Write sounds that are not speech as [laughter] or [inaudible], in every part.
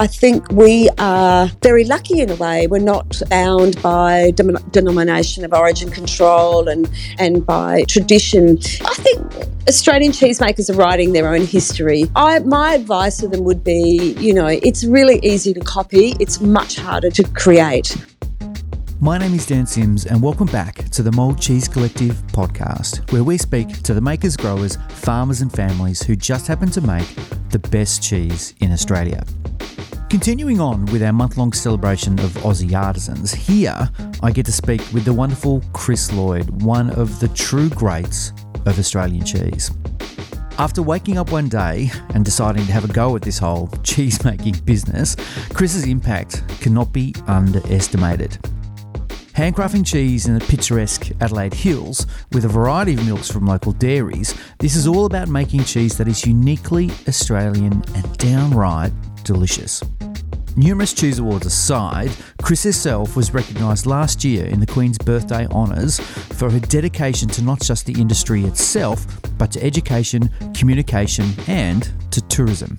I think we are very lucky in a way. We're not bound by denomination of origin control and, and by tradition. I think Australian cheesemakers are writing their own history. I, my advice to them would be, you know, it's really easy to copy, it's much harder to create. My name is Dan Sims, and welcome back to the Mould Cheese Collective podcast, where we speak to the makers, growers, farmers, and families who just happen to make the best cheese in Australia. Continuing on with our month long celebration of Aussie artisans, here I get to speak with the wonderful Kris Lloyd, one of the true greats of Australian cheese. After waking up one day and deciding to have a go at this whole cheese making business, Kris's impact cannot be underestimated. Handcrafting cheese in the picturesque Adelaide Hills with a variety of milks from local dairies, this is all about making cheese that is uniquely Australian and downright delicious. Numerous Cheese Awards aside, Kris herself was recognised last year in the Queen's Birthday Honours for her dedication to not just the industry itself, but to education, communication, and to tourism.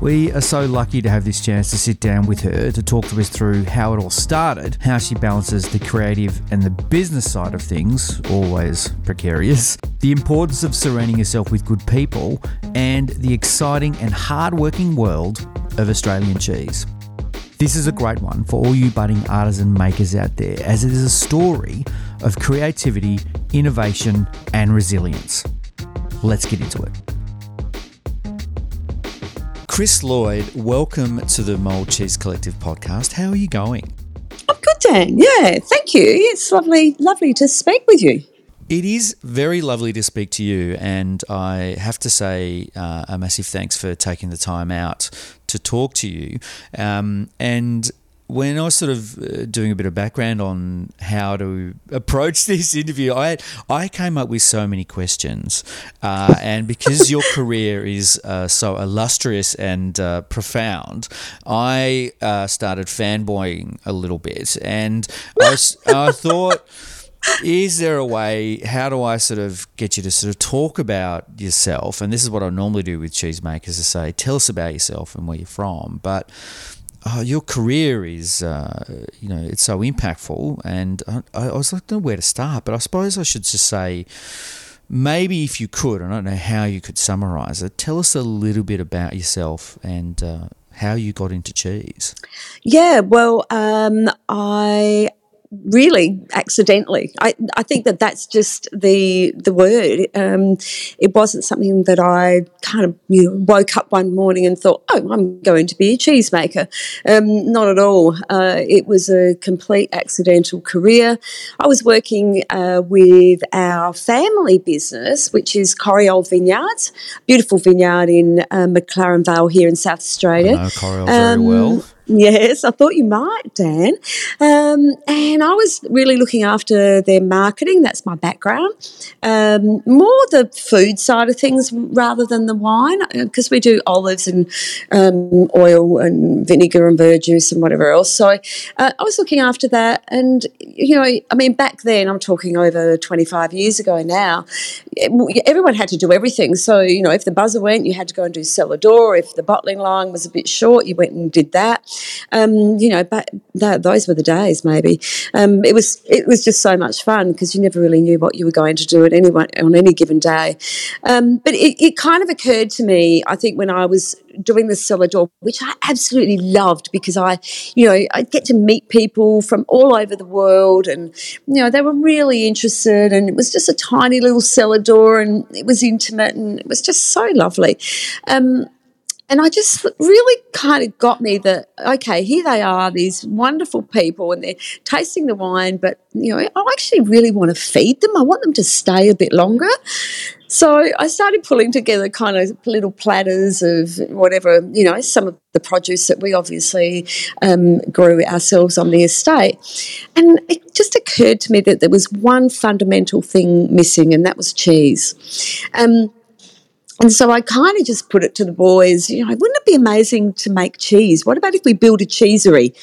We are so lucky to have this chance to sit down with her to talk to us through how it all started, how she balances the creative and the business side of things, always precarious, the importance of surrounding yourself with good people, and the exciting and hard-working world of Australian cheese. This is a great one for all you budding artisan makers out there, as it is a story of creativity, innovation, and resilience. Let's get into it. Kris Lloyd, welcome to the Mould Cheese Collective podcast. How are you going? I'm good, Dan. Yeah, thank you. It's lovely, lovely to speak with you. It is very lovely to speak to you, and I have to say uh, a massive thanks for taking the time out to talk to you. Um, and when I was sort of uh, doing a bit of background on how to approach [laughs] this interview, I I came up with so many questions, uh, and because your [laughs] career is uh, so illustrious and uh, profound, I uh, started fanboying a little bit, and I, I thought. [laughs] Is there a way? How do I sort of get you to sort of talk about yourself? And this is what I normally do with cheesemakers: to say, "Tell us about yourself and where you're from." But oh, your career is, uh, you know, it's so impactful. And I, I was like, don't know where to start, but I suppose I should just say, maybe if you could, I don't know how you could summarize it, tell us a little bit about yourself and uh, how you got into cheese. Yeah, well, um, I really accidentally. I, I think that that's just the the word. Um, it wasn't something that I kind of you know, woke up one morning and thought, oh, I'm going to be a cheesemaker. Um, not at all. Uh, it was a complete accidental career. I was working uh, with our family business, which is Coriole Vineyards, beautiful vineyard in uh, McLaren Vale here in South Australia. I know Coriole very um, well. Yes, I thought you might, Dan. Um, and I was really looking after their marketing. That's my background. Um, more the food side of things rather than the wine, because uh, we do olives and um, oil and vinegar and verjuice and whatever else. So uh, I was looking after that. And, you know, I mean, back then, I'm talking over 25 years ago now, everyone had to do everything. So, you know, if the buzzer went, you had to go and do cellar door. If the bottling line was a bit short, you went and did that. Um, you know, but that, those were the days. Maybe um, it was it was just so much fun because you never really knew what you were going to do at any on any given day. Um, but it, it kind of occurred to me, I think, when I was doing the cellar door, which I absolutely loved because I, you know, I get to meet people from all over the world, and you know, they were really interested, and it was just a tiny little cellar door, and it was intimate, and it was just so lovely. Um, and I just really kind of got me that okay, here they are, these wonderful people, and they're tasting the wine, but you know, I actually really want to feed them. I want them to stay a bit longer. So I started pulling together kind of little platters of whatever, you know, some of the produce that we obviously um, grew ourselves on the estate. And it just occurred to me that there was one fundamental thing missing, and that was cheese. Um, and so I kind of just put it to the boys, you know, wouldn't it be amazing to make cheese? What about if we build a cheesery,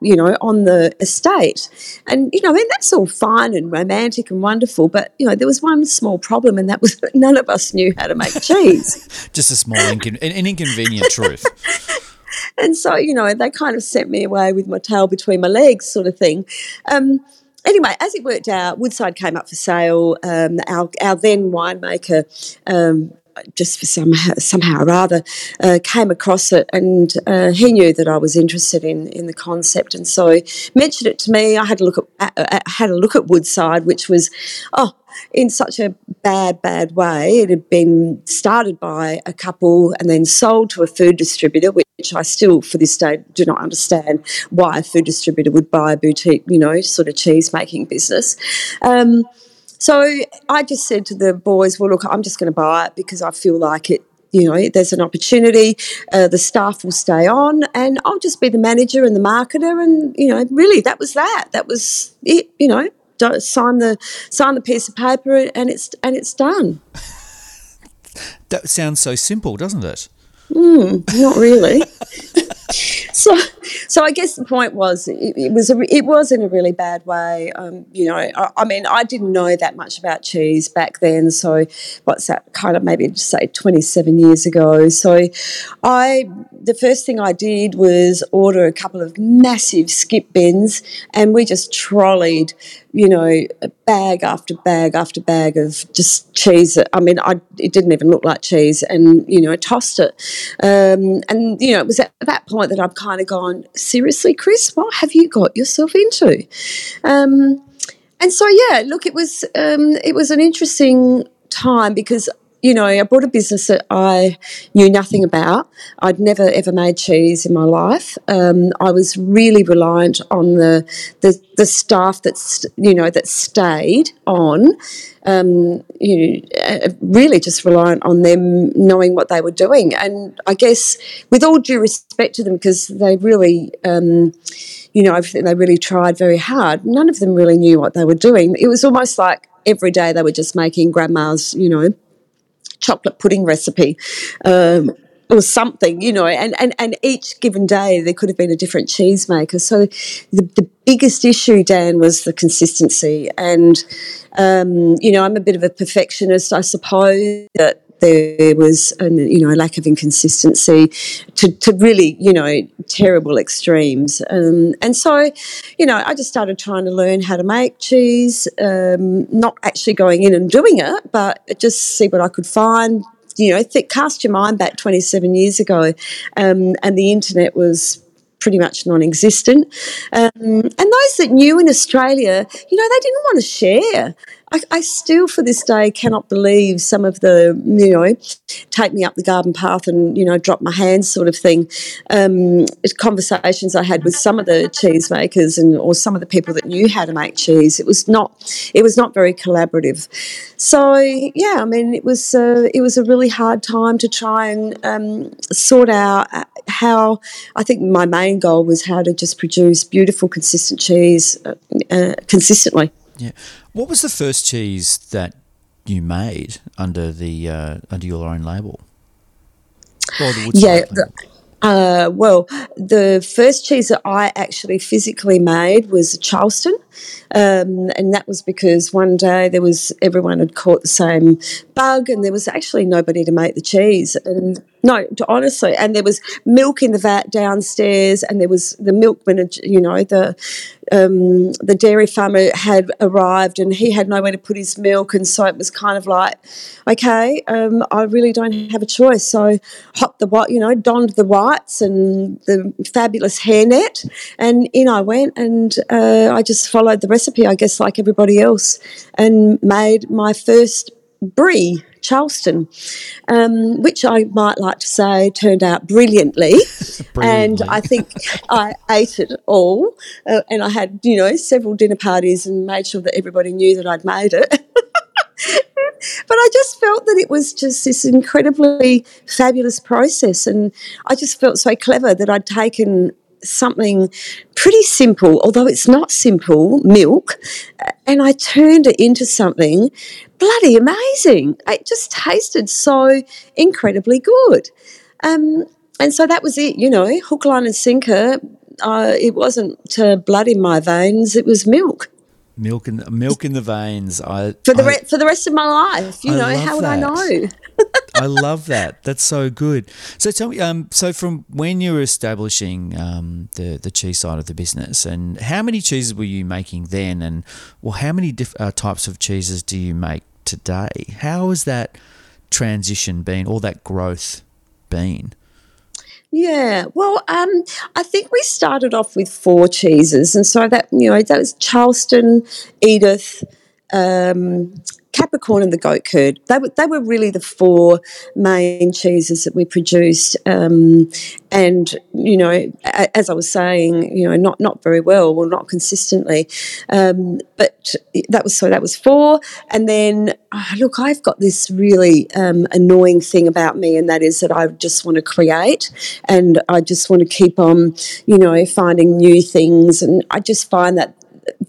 you know, on the estate? And, you know, I mean, that's all fine and romantic and wonderful, but, you know, there was one small problem, and that was that none of us knew how to make [laughs] cheese. just a small, incon- an inconvenient truth. [laughs] and so you know they kind of sent me away with my tail between my legs, sort of thing. Um, anyway, as it worked out, Woodside came up for sale. Um, our, our then winemaker um, just for some somehow or other uh, came across it and uh, he knew that I was interested in in the concept. And so mentioned it to me. I had a look at, at had a look at Woodside which was oh in such a bad bad way. It had been started by a couple and then sold to a food distributor which I still for this day do not understand why a food distributor would buy a boutique you know sort of cheese making business. Um, so I just said to the boys, well, look, I'm just going to buy it because I feel like it you know, there's an opportunity. Uh, the staff will stay on, and I'll just be the manager and the marketer. And you know, really, that was that. That was it. You know, sign the sign the piece of paper, and it's and it's done. that sounds so simple, doesn't it? Mm, not really. [laughs] [laughs] so, so I guess the point was it, it was a, it was in a really bad way. Um, you know, I, I, mean, I didn't know that much about cheese back then. So, what's that? Kind of maybe say twenty seven years ago. So, I the first thing I did was order a couple of massive skip bins, and we just trolleyed you know, bag after bag after bag of just cheese. I mean, I, it didn't even look like cheese, and you know, I tossed it. Um, and you know, it was at that point that I've kind of gone, seriously, Kris, what have you got yourself into? Um, and so, yeah, look, it was um, it was an interesting time because you know, I bought a business that I knew nothing about. I'd never ever made cheese in my life. Um, I was really reliant on the the, the staff that's you know that stayed on. Um, you know, uh, really just reliant on them knowing what they were doing. And I guess, with all due respect to them, because they really. Um, you know, they really tried very hard. None of them really knew what they were doing. It was almost like every day they were just making grandma's, you know, chocolate pudding recipe. Um, or something, you know, and, and, and each given day there could have been a different cheese maker. So the, the biggest issue, Dan, was the consistency. And, um, you know, I'm a bit of a perfectionist, I suppose, that there was a you know a lack of inconsistency to, to really you know terrible extremes. Um, and so you know I just started trying to learn how to make cheese um, not actually going in and doing it but just see what I could find. You know th- cast your mind back 27 years ago um, and the internet was pretty much non-existent. Um, and those that knew in Australia you know they didn't want to share I, I, still, for this day, cannot believe some of the, you know, take me up the garden path and, you know, drop my hands sort of thing. Um, conversations I had with some of the cheesemakers and or some of the people that knew how to make cheese. It was not, it was not very collaborative. So yeah, I mean, it was uh, it was a really hard time to try and um, sort out uh, how. I think my main goal was how to just produce beautiful, consistent cheese uh, uh, consistently. Yeah. What was the first cheese that you made under the uh, under your own label? yeah. The, uh, well, the first cheese that I actually physically made was Charleston, um, and that was because one day there was everyone had caught the same bug, and there was actually nobody to make the cheese. And no, honestly, and there was milk in the vat downstairs, and there was the milkman, you know, the um, the dairy farmer had arrived, and he had nowhere to put his milk, and so it was kind of like, okay, um, I really don't have a choice. So, hopped the white, you know, donned the whites and the fabulous hairnet, and in I went, and uh, I just followed the recipe, I guess, like everybody else, and made my first brie Charleston, um, which I might like to say turned out brilliantly. brilliantly. [laughs] And I think I ate it all. Uh, and I had, you know, several dinner parties and made sure that everybody knew that I'd made it. [laughs] but I just felt that it was just this incredibly fabulous process. And I just felt so clever that I'd taken something pretty simple, although it's not simple, milk, and I turned it into something bloody amazing. It just tasted so incredibly good. Um, and so that was it, you know, hook, line, and sinker. Uh, it wasn't uh, blood in my veins; it was milk. Milk in milk in the veins. I for the I, re- for the rest of my life. You I know how would that. I know? I love that. That's so good. So tell me, um, so from when you were establishing um, the the cheese side of the business, and how many cheeses were you making then, and well, how many diff- uh, types of cheeses do you make today? How has that transition been, all that growth been? Yeah, well, um, I think we started off with four cheeses, and so that you know that was Charleston, Edith, um, Capricorn and the goat curd. They were, they were really the four main cheeses that we produced. Um, and, you know, as I was saying, you know, not, not very well or not consistently. Um, but that was so that was four. And then, oh, look, I've got this really um, annoying thing about me, and that is that I just want to create and I just want to keep on, you know, finding new things. And I just find that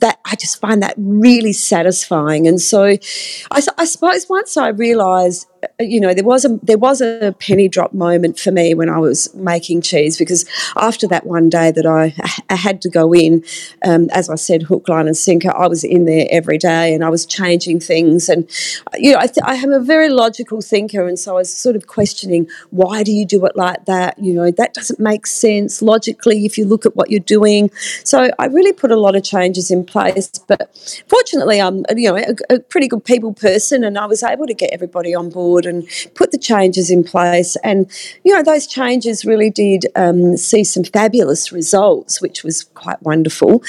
that I just find that really satisfying. And so, I, I suppose once I realised you know, there was a there was a penny drop moment for me when I was making cheese because after that one day that I, I had to go in, um, as I said, hook, line, and sinker, I was in there every day and I was changing things. And you know, I, th- I am a very logical thinker, and so I was sort of questioning why do you do it like that? You know, that doesn't make sense logically if you look at what you're doing. So I really put a lot of changes in place. But fortunately, I'm you know a, a pretty good people person, and I was able to get everybody on board and put the changes in place. And, you know, those changes really did um, see some fabulous results, which was quite wonderful.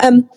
Um,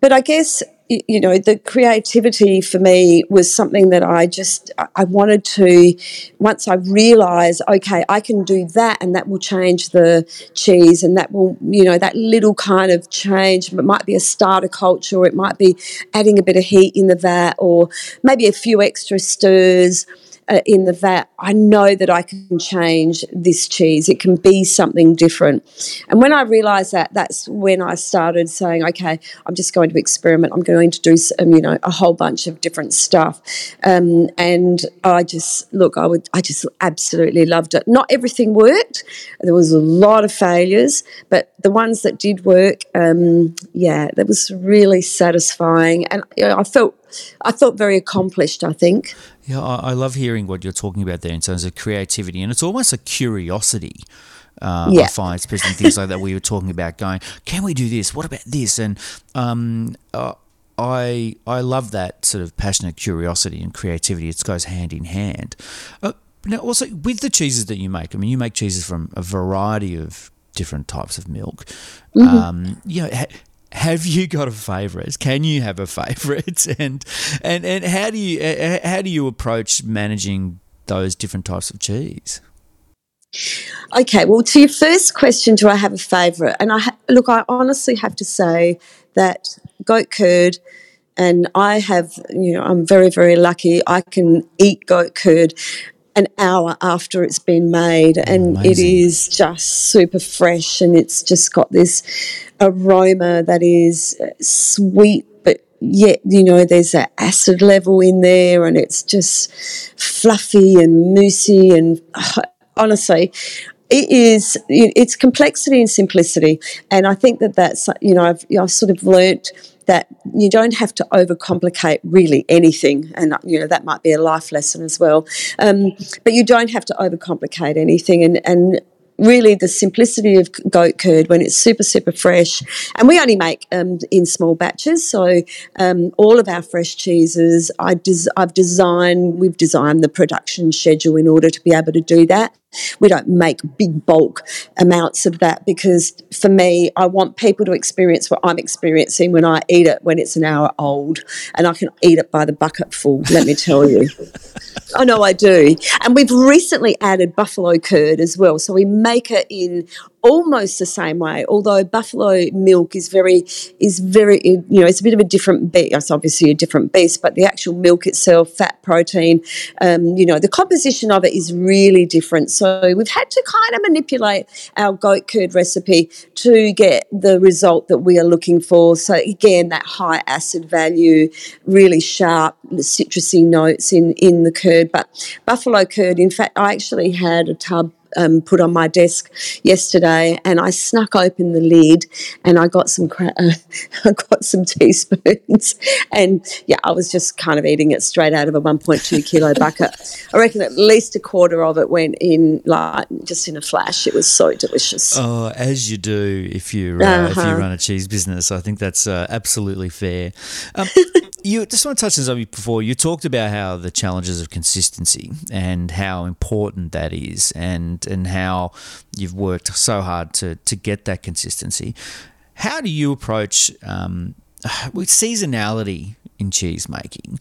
but I guess you know the creativity for me was something that i just i wanted to once i realized okay i can do that and that will change the cheese and that will you know that little kind of change it might be a starter culture or it might be adding a bit of heat in the vat or maybe a few extra stirs uh, in the vat, I know that I can change this cheese. It can be something different. And when I realised that, that's when I started saying, okay, I'm just going to experiment. I'm going to do, some, you know, a whole bunch of different stuff. Um, and I just look, I would, I just absolutely loved it. Not everything worked. There was a lot of failures, but the ones that did work, um, yeah, that was really satisfying, and you know, I felt I felt very accomplished. I think. Yeah, I, love hearing what you're talking about there in terms of creativity, and it's almost a curiosity. Uh, yeah. I find, especially things like that we were talking about, going, can we do this? What about this? And um, uh, I I love that sort of passionate curiosity and creativity. It goes hand in hand. Uh, now, also with the cheeses that you make, I mean, you make cheeses from a variety of different types of milk. Mm-hmm. Um, you know, ha- have you got a favourite? Can you have a favourite? [laughs] And and and how do you uh, uh, how do you approach managing those different types of cheese? Okay, well, to your first question, do I have a favourite? And I ha- look, I honestly have to say that goat curd, and I have, you know, I'm very, very lucky. I can eat goat curd an hour after it's been made, oh, and Amazing. it is just super fresh, and it's just got this aroma that is uh, sweet, but yet you know there's an acid level in there, and it's just fluffy and moussey, and [sighs] honestly. It is. It's complexity and simplicity, and I think that that's you know I've, I've sort of learnt that you don't have to overcomplicate really anything, and you know that might be a life lesson as well. Um, but you don't have to overcomplicate anything, and and really the simplicity of goat curd when it's super super fresh. And we only make um, in small batches. So um, all of our fresh cheeses I des- i've designed we've designed the production schedule in order to be able to do that we don't make big bulk amounts of that because for me, I want people to experience what I'm experiencing when I eat it when it's an hour old and I can eat it by the bucket full, let me tell you. I know I do. And we've recently added buffalo curd as well. So we make it in almost the same way, although buffalo milk is very is very you know it's a bit of a different beast. It's obviously a different beast, but the actual milk itself, fat, protein, um, you know, the composition of it is really different. So we've had to kind of manipulate our goat curd recipe to get the result that we are looking for. So again, that high acid value, really sharp citrusy notes in in the curd. But buffalo curd, in fact, I actually had a tub um, put on my desk yesterday, and I snuck open the lid, and I got some cra- uh, [laughs] I got some teaspoons, [laughs] and yeah, I was just kind of eating it straight out of a 1.2 kilo bucket. I reckon at least a quarter of it went in like just in a flash. It was so delicious. Oh, as you do if you uh, uh-huh. if you uh-huh. run a cheese business, I think that's uh, absolutely fair. Um, [laughs] you just want to touch on something before you talked about how the challenges of consistency and how important that is, and and how you've worked so hard to to get that consistency. How do you approach um, [sighs] with seasonality in cheese making?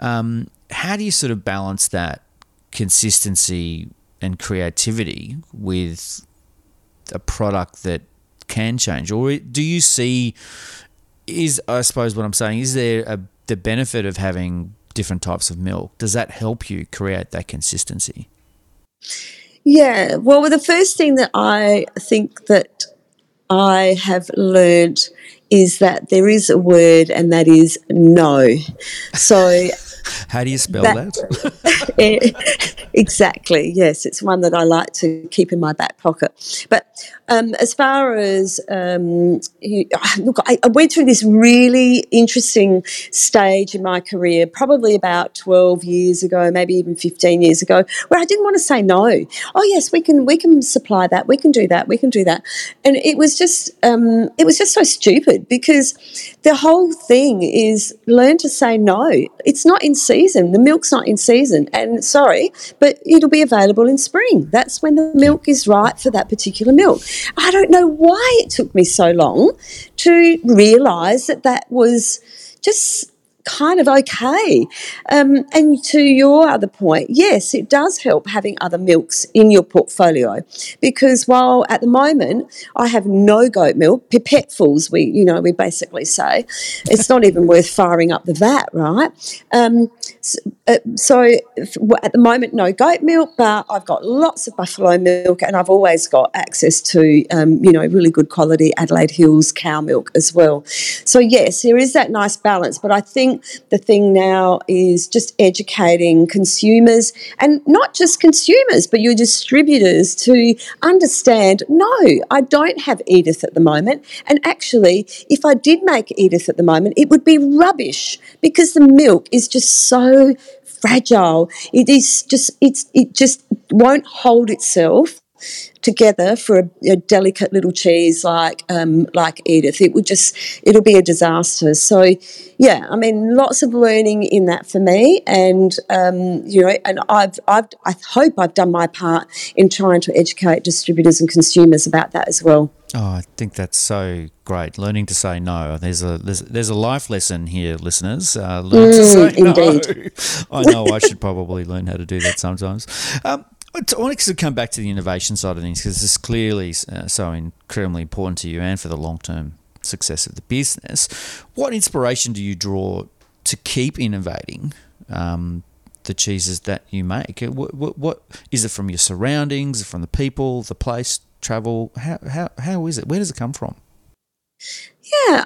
Um, how do you sort of balance that consistency and creativity with a product that can change, or do you see? Is I suppose what I'm saying is there a the benefit of having different types of milk? Does that help you create that consistency? Yeah, well, the first thing that I think that I have learned is that there is a word and that is no. So how do you spell that? that? [laughs] exactly. Yes, it's one that I like to keep in my back pocket. But um, as far as um, you, look, I, I, went through this really interesting stage in my career, probably about twelve years ago, maybe even fifteen years ago, where I didn't want to say no. Oh yes, we can we can supply that, we can do that, we can do that, and it was just um, it was just so stupid because the whole thing is learn to say no. It's not in season. The milk's not in season. And sorry, but it'll be available in spring. That's when the milk is right for that particular milk. I don't know why it took me so long to realize that that was just kind of okay. Um, and to your other point, yes, it does help having other milks in your portfolio because while at the moment I have no goat milk, pipettefuls, we you know we basically say, it's not even worth firing up the vat, right? Um, so, uh, so at the moment, no goat milk, but I've got lots of buffalo milk, and I've always got access to um, you know really good quality Adelaide Hills cow milk as well. So yes, there is that nice balance, but I think the thing now is just educating consumers and not just consumers, but your distributors to understand no, I don't have Edith at the moment. And actually, if I did make Edith at the moment, it would be rubbish because the milk is just so fragile. It is just, it's, it just won't hold itself together for a, a delicate little cheese like um, like Edith. It would just it'll be a disaster. So yeah, I mean, lots of learning in that for me, and um, you know, and I've I've I hope I've done my part in trying to educate distributors and consumers about that as well. Oh, I think that's so great. Learning to say no. There's a there's, there's a life lesson here, listeners. Uh, learn mm, to say indeed. no. [laughs] I know I should probably learn how to do that sometimes. Um, I want to come back to the innovation side of things because this is clearly uh, so incredibly important to you and for the long term success of the business. What inspiration do you draw to keep innovating um, the cheeses that you make? What, what, what is it from your surroundings, from the people, the place, travel? How, how, how is it? Where does it come from? Yeah,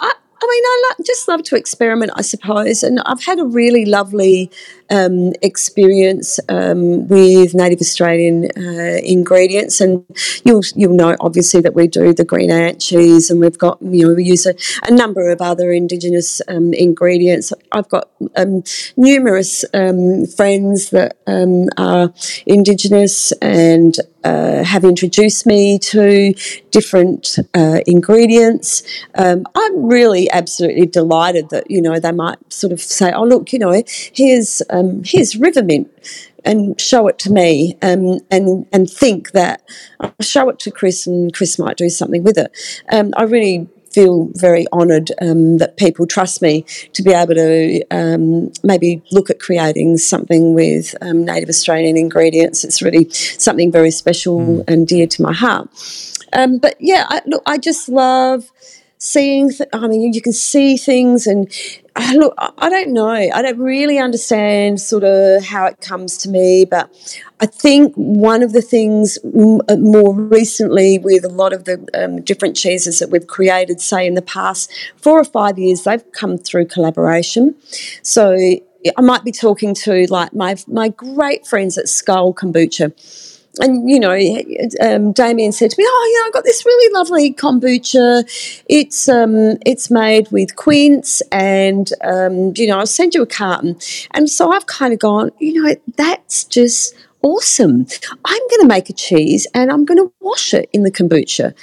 mean, I lo- just love to experiment, I suppose. And I've had a really lovely um, experience um, with native Australian uh, ingredients. And you'll, you'll know, obviously, that we do the green ant cheese and we've got, you know, we use a, a number of other Indigenous um, ingredients. I've got um, numerous um, friends that um, are Indigenous and uh, have introduced me to different uh, ingredients. Um, I'm really absolutely delighted that you know they might sort of say, "Oh, look, you know, here's um, here's river mint." And show it to me, um, and and think that I'll show it to Kris, and Kris might do something with it. Um, I really feel very honoured um, that people trust me to be able to um, maybe look at creating something with um, native Australian ingredients. It's really something very special mm. and dear to my heart. Um, but yeah, I, look, I just love seeing. Th- I mean, you can see things and [sighs] look, I don't know. I don't really understand sort of how it comes to me, but I think one of the things uh, more recently with a lot of the um, different cheeses that we've created, say in the past four or five years, they've come through collaboration. So I might be talking to like my my great friends at Skull Kombucha and you know, um, Damien said to me, "Oh, yeah, I got this really lovely kombucha. It's um, it's made with quince, and um, you know, I'll send you a carton." And so I've kind of gone, you know, that's just awesome. I'm going to make a cheese and I'm going to wash it in the kombucha.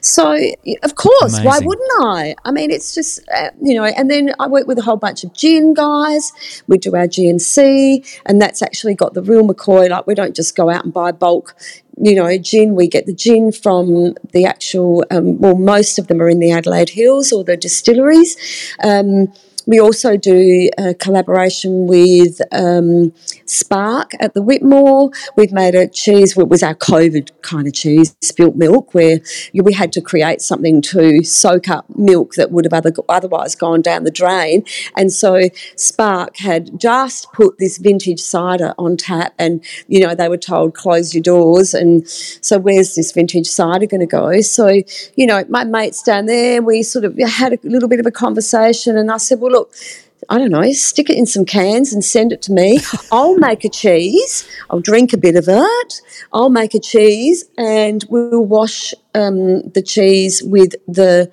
So, of course, Amazing. why wouldn't I? I mean, it's just, uh, you know, and then I work with a whole bunch of gin guys. We do our GNC, and that's actually got the real McCoy. Like, we don't just go out and buy bulk, you know, gin. We get the gin from the actual, um, well, most of them are in the Adelaide Hills or the distilleries. Um, we also do a collaboration with um, Sparkke at the Whitmore. We've made a cheese, what was our COVID kind of cheese, spilt milk, where we had to create something to soak up milk that would have other, otherwise gone down the drain. And so Sparkke had just put this vintage cider on tap, and you know they were told close your doors. And so where's this vintage cider going to go? So you know my mates down there, we sort of had a little bit of a conversation, and I said, well look, I don't know, stick it in some cans and send it to me. [laughs] I'll make a cheese. I'll drink a bit of it. I'll make a cheese and we'll wash um, the cheese with the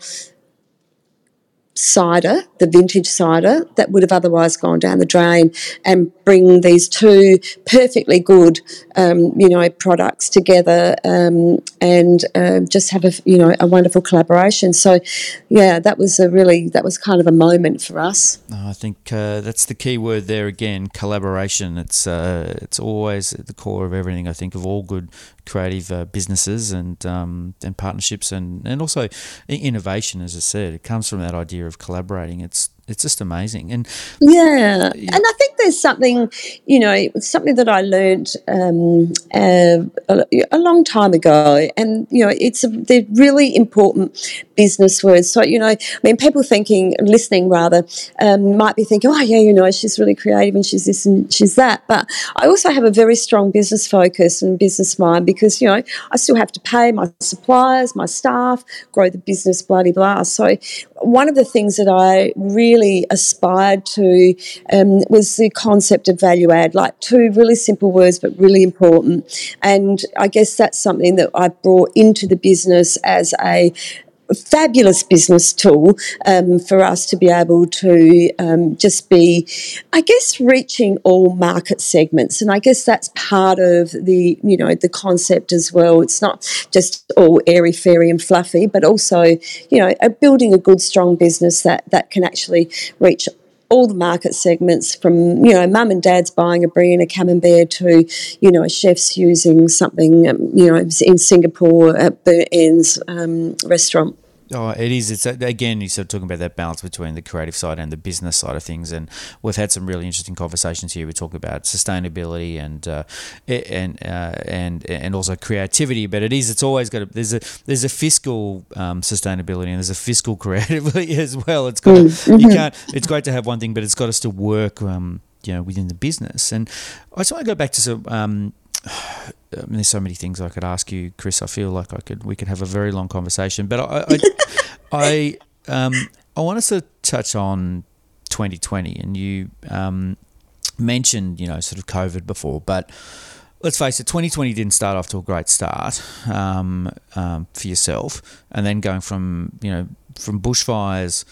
cider, the vintage cider, that would have otherwise gone down the drain, and bring these two perfectly good, um, you know, products together, um, and uh, just have a, you know, a wonderful collaboration. So, yeah, that was a really that was kind of a moment for us. I think uh, that's the key word there again, collaboration. It's uh, it's always at the core of everything. I think of all good creative uh, businesses and um, and partnerships and, and also innovation. As I said, it comes from that idea of collaborating. It's it's just amazing. And yeah, and I think there's something, you know, something that I learned um, uh, a, a, long time ago, and you know, it's a, they're really important business words. So you know, I mean, people thinking, listening rather, um, might be thinking, oh yeah, you know, she's really creative and she's this and she's that. But I also have a very strong business focus and business mind because you know I still have to pay my suppliers, my staff, grow the business, blah blah blah. So one of the things that I really aspired to um, was the concept of value add, like two really simple words but really important. And I guess that's something that I brought into the business as a fabulous business tool um, for us to be able to um, just be, I guess, reaching all market segments. And I guess that's part of the, you know, the concept as well. It's not just all airy fairy and fluffy, but also, you know, building a good, strong business that that can actually reach all the market segments from you know mum and dad's buying a brie and a camembert to you know chefs using something um, you know in Singapore at Burnt Ends um, restaurant. Oh, it is. It's again, you're sort of talking about that balance between the creative side and the business side of things, and we've had some really interesting conversations here. We talk about sustainability and uh, and uh, and and also creativity, but it is. It's always got a there's a there's a fiscal um, sustainability and there's a fiscal [laughs] creativity as well. It's got mm-hmm. you can't. It's great to have one thing, but it's got us to work. Um, you know, within the business, and I just want to go back to some. Um, I [sighs] mean, there's so many things I could ask you, Kris. I feel like I could we could have a very long conversation, but I I, [laughs] I, um, I want us to touch on 2020, and you um, mentioned you know sort of COVID before, but let's face it, 2020 didn't start off to a great start um, um, for yourself, and then going from you know from bushfires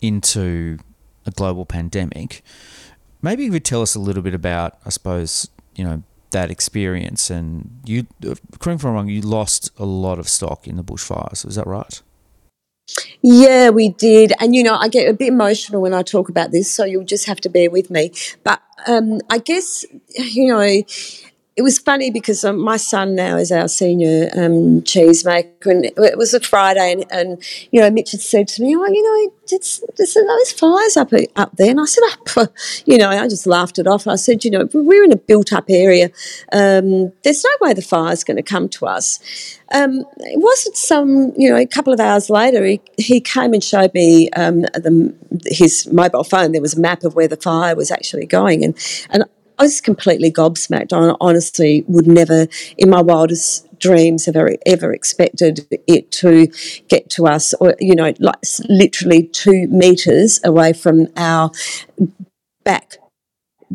into a global pandemic. Maybe you could tell us a little bit about, I suppose, you know, that experience. And you, correct me if wrong, you lost a lot of stock in the bushfires. Is that right? Yeah, we did. And, you know, I get a bit emotional when I talk about this, so you'll just have to bear with me. But um, I guess, you know, it was funny because um, my son now is our senior um, cheesemaker, and it was a Friday, and, and, you know, Mitch had said to me, "Oh, you know, it's, there's, there's fires up up there," and I said, oh, "You know," I just laughed it off. I said, "You know, we're in a built-up area. Um, there's no way the fire's going to come to us." Um, it wasn't some, you know, a couple of hours later, he, he came and showed me um, the, his mobile phone. There was a map of where the fire was actually going, and and I was completely gobsmacked. I honestly would never, in my wildest dreams, have ever, expected it to get to us, or you know, like literally two meters away from our back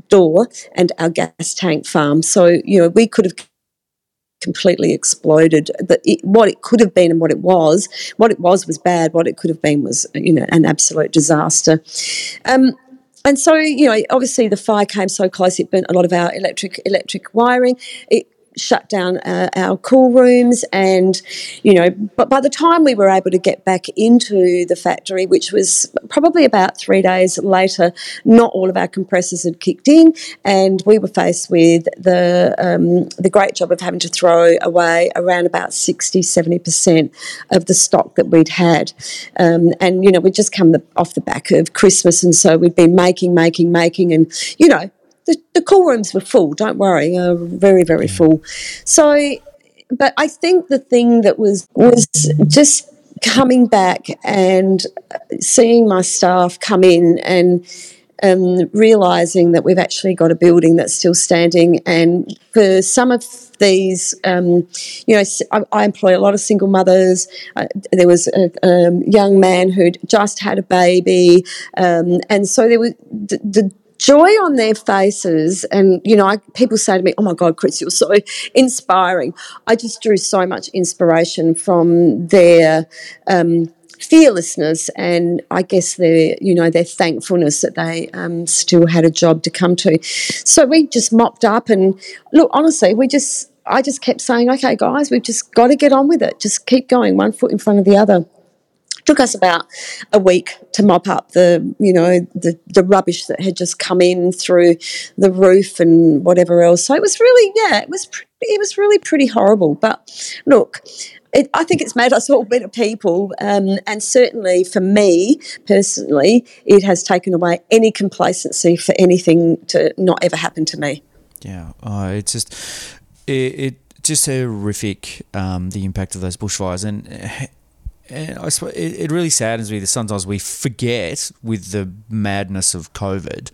door and our gas tank farm. So you know, we could have completely exploded. What it could have been and what it was, what it was was bad. What it could have been was, you know, an absolute disaster. Um, and so, you know, obviously the fire came so close; it burnt a lot of our electric electric wiring. It shut down uh, our cool rooms and you know but by the time we were able to get back into the factory which was probably about three days later not all of our compressors had kicked in and we were faced with the um, the great job of having to throw away around about 60 70% of the stock that we'd had. Um, and you know we'd just come the, off the back of christmas and so we'd been making making making and you know the, the cool rooms were full. Don't worry, uh, very very full. So, but I think the thing that was was just coming back and seeing my staff come in and um, realizing that we've actually got a building that's still standing. And for some of these, um, you know, I, I, employ a lot of single mothers. Uh, there was a, um, young man who'd just had a baby, um, and so there was the, the joy on their faces. And, you know, I, people say to me, oh my God, Kris, you're so inspiring. I just drew so much inspiration from their. Um, fearlessness and I guess their you know their thankfulness that they um, still had a job to come to. So we just mopped up and look honestly we just I just kept saying okay guys we've just got to get on with it just keep going one foot in front of the other took us about a week to mop up the you know the, the rubbish that had just come in through the roof and whatever else. So it was really yeah it was it was really pretty horrible. But look it, I think it's made us all better people, um, and certainly for me personally, it has taken away any complacency for anything to not ever happen to me. Yeah, uh, it's just it, it just horrific um, the impact of those bushfires, and and I suppose it, it really saddens me that sometimes we forget with the madness of COVID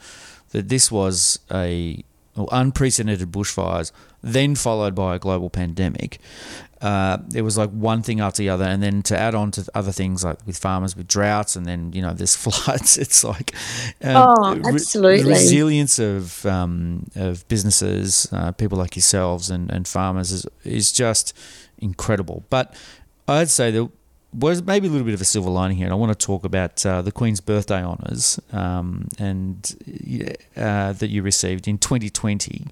that this was a well, unprecedented bushfires, then followed by a global pandemic. Uh, it was like one thing after the other, and then to add on to other things like with farmers with droughts, and then you know there's [laughs] floods. It's like um, oh, absolutely re- resilience of um, of businesses, uh, people like yourselves and, and farmers is is just incredible. But I'd say that was maybe a little bit of a silver lining here, and I want to talk about uh, the Queen's birthday honours um, and uh, that you received in 2020.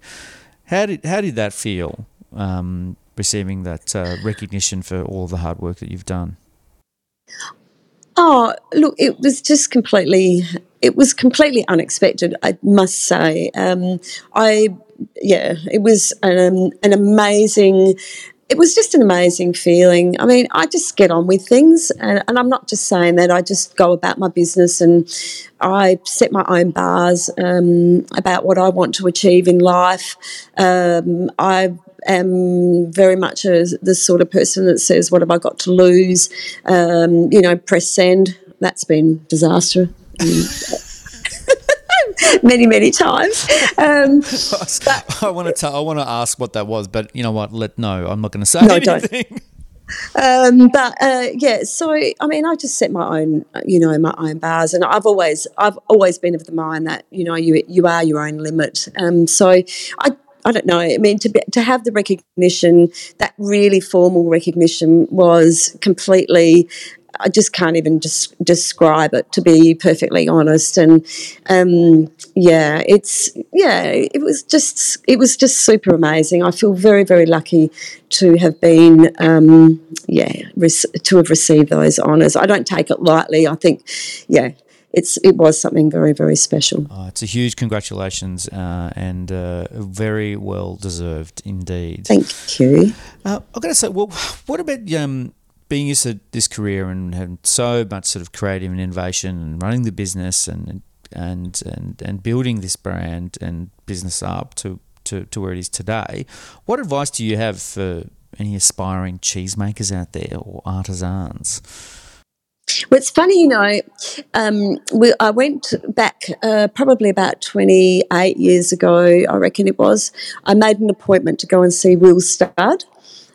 How did how did that feel um, receiving that uh, recognition for all the hard work that you've done? Oh, look, it was just completely it was completely unexpected. I must say, um, I yeah, it was an, an amazing it was just an amazing feeling. I mean, I just get on with things, and, and, I'm not just saying that. I just go about my business and I set my own bars um, about what I want to achieve in life. Um, I am very much a, the sort of person that says, "What have I got to lose?" Um, you know, press send. That's been disaster. [laughs] many, many times. Um, [laughs] I want to tell, I want to ask what that was, but you know what? Let no, I'm not going to say no, anything. Don't. [laughs] Um, but uh, yeah, so I mean, I just set my own, you know, my own bars, and I've always, I've always been of the mind that you know, you you are your own limit. Um, so I I don't know. I mean, to be, to have the recognition, that really formal recognition, was completely I just can't even just describe it to be perfectly honest. And um, yeah, it's yeah, it was just it was just super amazing. I feel very very lucky to have been um, yeah to have received those honours. I don't take it lightly. I think yeah. It's, it was something very very special. Oh, it's a huge congratulations uh, and uh, very well deserved indeed. Thank you. Uh, I've got to say, well, what about um, being used to this career and having so much sort of creative and innovation and running the business and and and, and building this brand and business up to, to, to where it is today, what advice do you have for any aspiring cheesemakers out there or artisans? Well, it's funny, you know. Um, we, I went back uh, probably about 28 years ago, I reckon it was. I made an appointment to go and see Will Studd.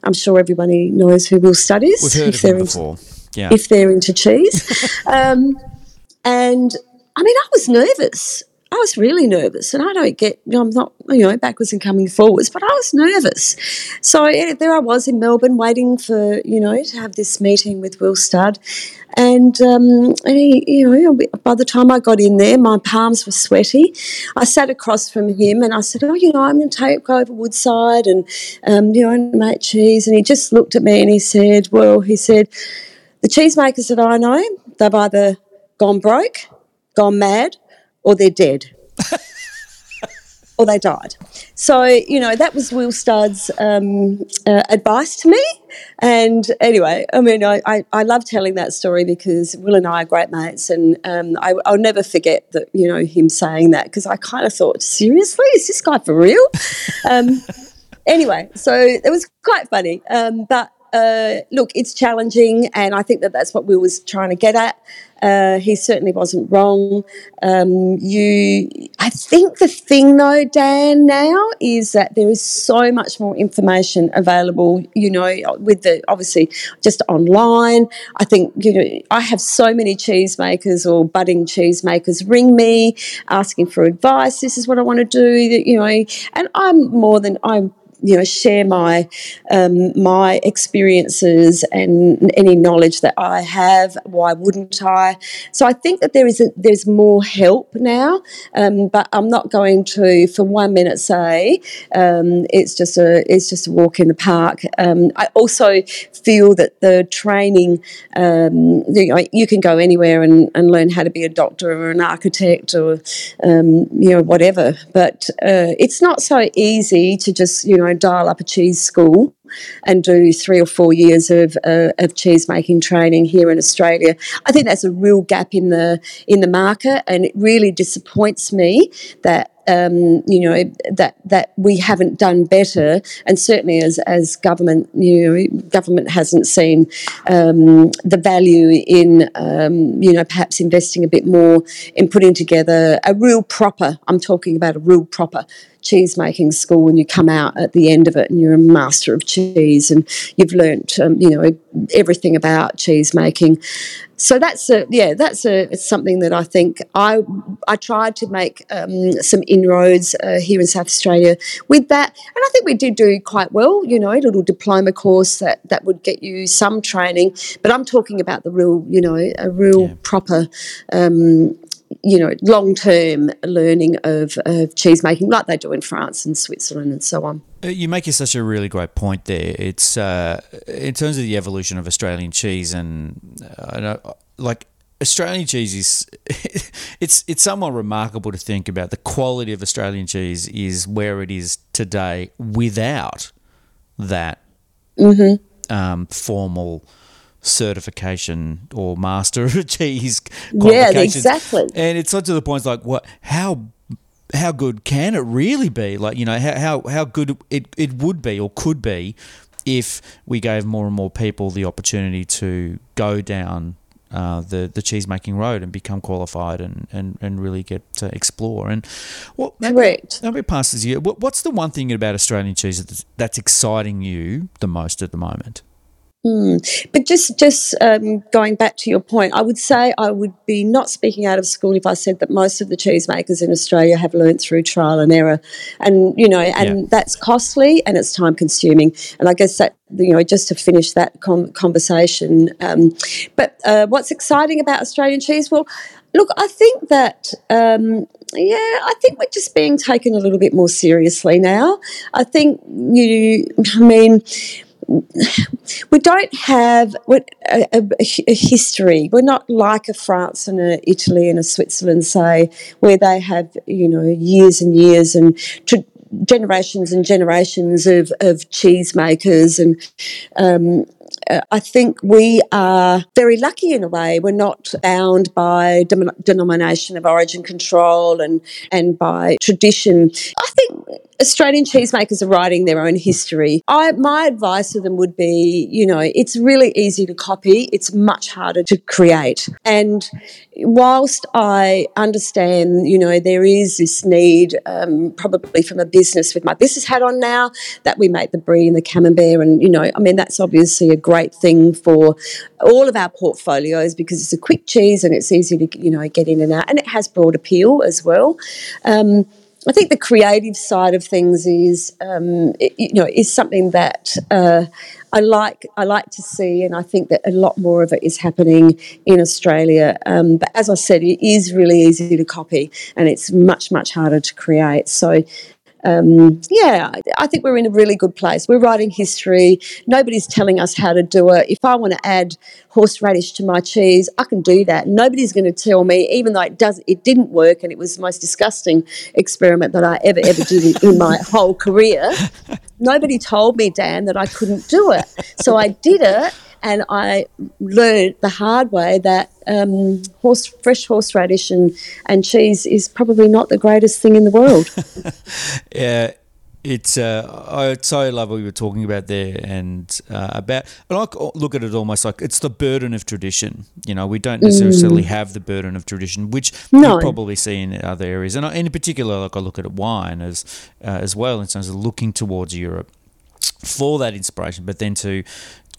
I'm sure everybody knows who Will Studd is. We've heard if of him before. Yeah. If they're into cheese. [laughs] um, and I mean, I was nervous. I was really nervous, and I don't get, you know, I'm not, you know, backwards and coming forwards, but I was nervous. So yeah, there I was in Melbourne waiting for, you know, to have this meeting with Will Studd. And, um, and he, you know, by the time I got in there, my palms were sweaty. I sat across from him and I said, Oh, you know, I'm going to take over Woodside and, um, you know, and make cheese. And he just looked at me and he said, Well, he said, the cheesemakers that I know, they've either gone broke, gone mad, or they're dead. [laughs] or they died. So, you know, that was Will Studd's um, uh, advice to me. And anyway, I mean, I, I, I, love telling that story because Will and I are great mates. And um, I, will never forget that, you know, him saying that because I kind of thought, seriously, is this guy for real? [laughs] um, anyway, so it was quite funny. Um, but uh, look, it's challenging, and I think that that's what we was trying to get at. Uh, he certainly wasn't wrong. Um, you, I think the thing though, Dan, now is that there is so much more information available. You know, with the obviously just online. I think you know I have so many cheesemakers or budding cheesemakers ring me asking for advice. This is what I want to do. You know, and I'm more than I'm you know share my um, my experiences and any knowledge that I have. Why wouldn't I? So I think that there is a, there's more help now, um, but I'm not going to for one minute say um, it's just a it's just a walk in the park. Um, I also feel that the training um, you, know, you can go anywhere and, and learn how to be a doctor or an architect or um, you know whatever, but uh, it's not so easy to just you know dial up a cheese school and do three or four years of, uh, of cheese making training here in Australia. I think that's a real gap in the in the market, and it really disappoints me that um, you know that that we haven't done better, and certainly as as government, you know, government hasn't seen um, the value in um, you know perhaps investing a bit more in putting together a real proper. I'm talking about a real proper cheese making school and you come out at the end of it and you're a master of cheese and you've learnt um, you know everything about cheese making. So that's a yeah that's a something that I think I I tried to make um, some inroads uh, here in South Australia with that. And I think we did do quite well you know a little diploma course that that would get you some training. But I'm talking about the real you know a real yeah. proper um, you know, long term learning of, of cheese making, like they do in France and Switzerland and so on. Uh, you make such a really great point there. It's uh, in terms of the evolution of Australian cheese, and uh, know, like Australian cheese is [laughs] it's it's somewhat remarkable to think about the quality of Australian cheese is where it is today without that mm-hmm. um, formal certification or master of [laughs] cheese yeah exactly. And it's not to the point like what how how good can it really be? Like you know how how, how good it, it would be or could be if we gave more and more people the opportunity to go down uh, the the cheese making road and become qualified and, and, and really get to explore. And well correct. let me pass this you what, what's the one thing about Australian cheese that's, that's exciting you the most at the moment Mm. But just just um, going back to your point, I would say I would be not speaking out of school if I said that most of the cheesemakers in Australia have learnt through trial and error, and you know, and yeah. that's costly and it's time consuming. And I guess that you know, just to finish that com- conversation. Um, but uh, what's exciting about Australian cheese? Well, look, I think that. Um, yeah, I think we're just being taken a little bit more seriously now. I think you, I mean, we don't have a, a, a, history. We're not like a France and a Italy and a Switzerland, say, where they have you know years and years and tra- generations and generations of, of cheesemakers and um, I think we are very lucky in a way. We're not bound by denomination of origin control and, and by tradition. I think Australian cheesemakers are writing their own history. I, my advice to them would be, you know, it's really easy to copy. It's much harder to create. And whilst I understand, you know, there is this need, um, probably from a business with my business hat on now, that we make the brie and the camembert, and you know, I mean, that's obviously a great thing for all of our portfolios because it's a quick cheese and it's easy to you know get in and out, and it has broad appeal as well. Um, I think the creative side of things is, um, it, you know, is something that uh, I like. I like to see, and I think that a lot more of it is happening in Australia. Um, but as I said, it is really easy to copy, and it's much much harder to create. So um, yeah, I think we're in a really good place. We're writing history. Nobody's telling us how to do it. If I want to add horseradish to my cheese, I can do that. Nobody's going to tell me, even though it does, it didn't work, and it was the most disgusting experiment that I ever ever did in my whole career. [laughs] Nobody told me, Dan, that I couldn't do it. So I did it and I learned the hard way that um, horse, fresh horseradish and, and cheese is probably not the greatest thing in the world. [laughs] yeah, it's uh, I so love what we were talking about there, and uh, about and I look at it almost like it's the burden of tradition. You know, we don't necessarily mm. have the burden of tradition, which no. you probably see in other areas, and in particular, like I look at wine as uh, as well in terms of looking towards Europe for that inspiration, but then to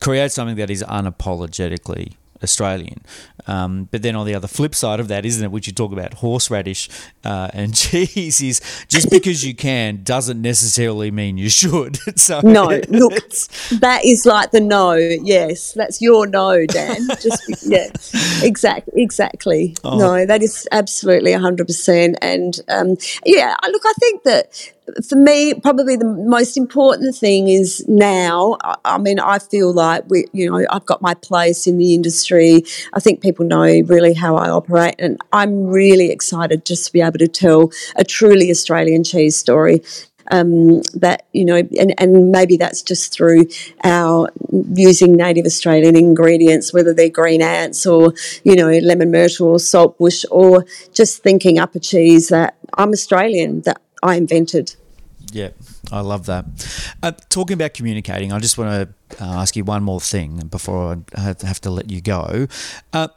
create something that is unapologetically Australian. Um, but then on the other flip side of that, isn't it, which you talk about horseradish uh, and [laughs] cheese, is just because you can doesn't necessarily mean you should. [laughs] so no, look, that is like the no. Yes, that's your no, Dan. Just yeah, exactly, exactly. Oh. No, that is absolutely hundred percent. And um, yeah, look, I think that for me, probably the most important thing is now. I mean, I feel like we, you know, I've got my place in the industry. I think people know really how I operate, and I'm really excited just to be able to tell a truly Australian cheese story. Um, that you know, and, and maybe that's just through our using native Australian ingredients, whether they're green ants or you know lemon myrtle or saltbush, or just thinking up a cheese that I'm Australian, that I invented. Yeah, I love that. Uh, talking about communicating, I just want to uh, ask you one more thing before I have to let you go. Uh,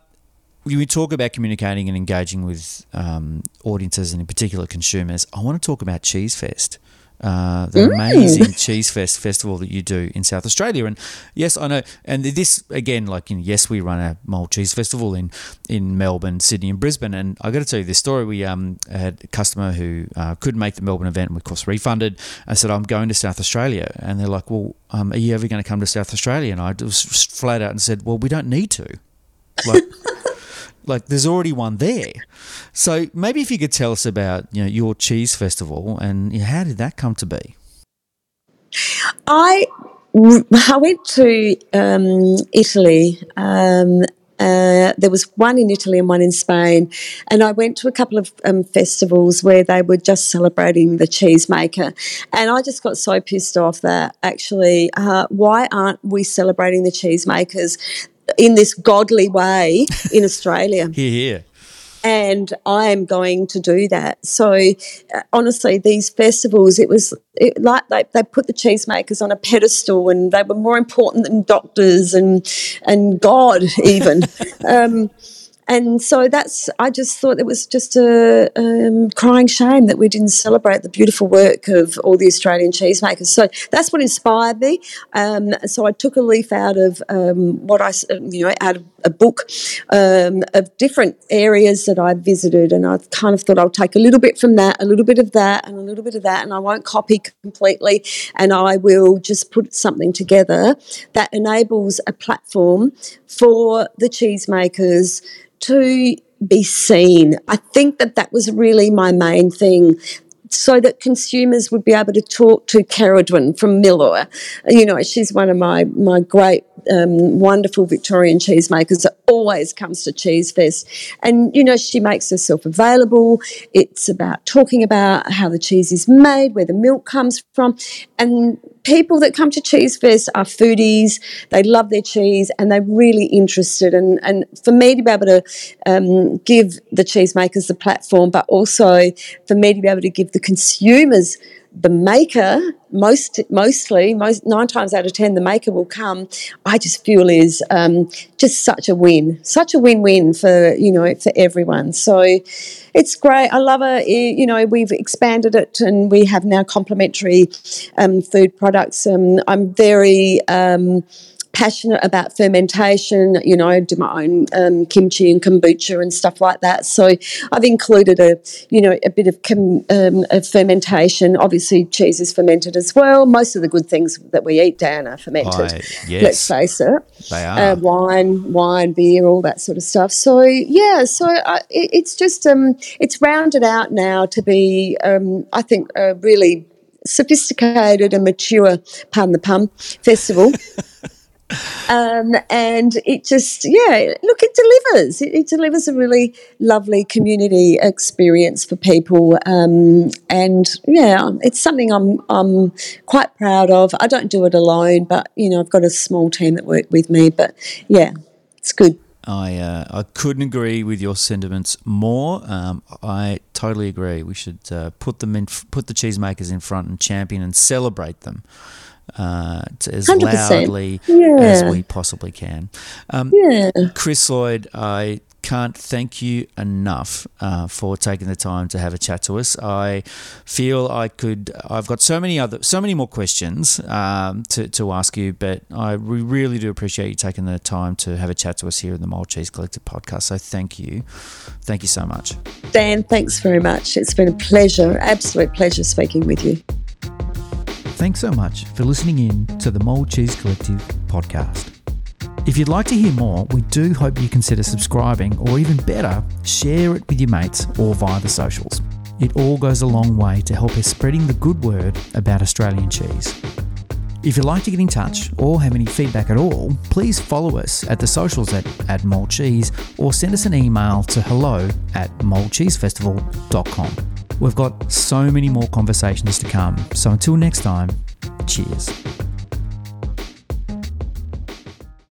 we talk about communicating and engaging with um, audiences and in particular consumers, I want to talk about Cheese Fest uh, the mm. amazing Cheese Fest festival that you do in South Australia. And yes, I know. And this again, like in, yes, we run a Mould Cheese Festival in in Melbourne, Sydney, and Brisbane. And I got to tell you this story. We um, had a customer who uh, couldn't make the Melbourne event, and we of course refunded. I said, I'm going to South Australia, and they're like, Well, um, are you ever going to come to South Australia? And I was flat out and said, Well, we don't need to. Like. Like there's already one there. So maybe if you could tell us about you know your cheese festival and you know, how did that come to be? I I went to um, Italy. Um, uh, there was one in Italy and one in Spain, and I went to a couple of um, festivals where they were just celebrating the cheesemaker, and I just got so pissed off that actually, uh, why aren't we celebrating the cheesemakers? In this godly way in Australia. [laughs] here, here. And I am going to do that. So, uh, honestly, these festivals, it was it, like they, they put the cheesemakers on a pedestal and they were more important than doctors and, and God, even. [laughs] um, and so that's, I just thought it was just a um, crying shame that we didn't celebrate the beautiful work of all the Australian cheesemakers. So that's what inspired me. Um, so I took a leaf out of um, what I, you know, out of a book um, of different areas that I've visited. And I kind of thought I'll take a little bit from that, a little bit of that, and a little bit of that. And I won't copy completely. And I will just put something together that enables a platform for the cheesemakers to be seen. I think that that was really my main thing so that consumers would be able to talk to Ceridwen from Millor. You know, she's one of my, my great, um, wonderful Victorian cheesemakers that always comes to Cheese Fest. And, you know, she makes herself available. It's about talking about how the cheese is made, where the milk comes from. And people that come to Cheese Fest are foodies. They love their cheese and they're really interested. And, and for me to be able to um, give the cheesemakers the platform, but also for me to be able to give the consumers the maker most mostly most nine times out of ten the maker will come. I just feel is um, just such a win such a win-win for you know for everyone. So it's great. I love it. You know we've expanded it and we have now complementary um, food products. Um, i'm very um, passionate about fermentation. You know, I do my own um, kimchi and kombucha and stuff like that. So I've included a, you know, a bit of, com, um, of fermentation. Obviously, cheese is fermented as well. Most of the good things that we eat, down are fermented. I- yes. Let's face it. They are. Uh, wine, wine, beer, all that sort of stuff. So yeah, so uh, it, it's just um, it's rounded out now to be, um, I think, a really sophisticated and mature, pardon the pun, festival. [laughs] Um, and it just, yeah, look, it delivers. It, it delivers a really lovely community experience for people. Um, and yeah, it's something I'm, I'm quite proud of. I don't do it alone, but, you know, I've got a small team that work with me. But yeah, it's good. I uh, I couldn't agree with your sentiments more. Um, I totally agree. We should uh, put them in, put the cheesemakers in front and champion and celebrate them uh, to as 100%. loudly as we possibly can. Um, Yeah. Kris Lloyd, I can't thank you enough uh, for taking the time to have a chat to us. I feel I could. I've got so many other, so many more questions um, to to ask you, but I we really do appreciate you taking the time to have a chat to us here in the Mould Cheese Collective podcast. So thank you, thank you so much. Dan, thanks very much. It's been a pleasure, absolute pleasure speaking with you. Thanks so much for listening in to the Mould Cheese Collective podcast. If you'd like to hear more, we do hope you consider subscribing, or even better, share it with your mates or via the socials. It all goes a long way to help us spreading the good word about Australian cheese. If you'd like to get in touch or have any feedback at all, please follow us at the socials at, at Mold Cheese or send us an email to hello at mouldcheesefestival.com. We've got so many more conversations to come, so until next time, cheers.